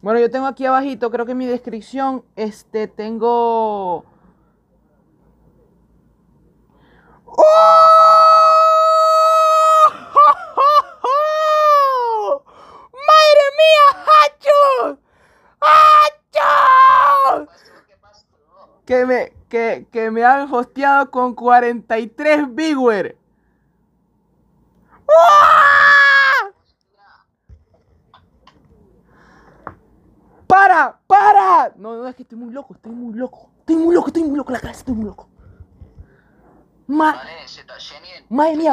Bueno, yo tengo aquí abajito, creo que en mi descripción, este, tengo... ¡Oh! ¡Madre mía, Hacho! ¡Hacho! Que me, que, que me han hosteado con 43 viewer. ¡Ah! ¡Para! ¡Para! No, no, es que estoy muy loco, estoy muy loco. Estoy muy loco, estoy muy loco, la cabeza, estoy muy loco. Ma madre mía,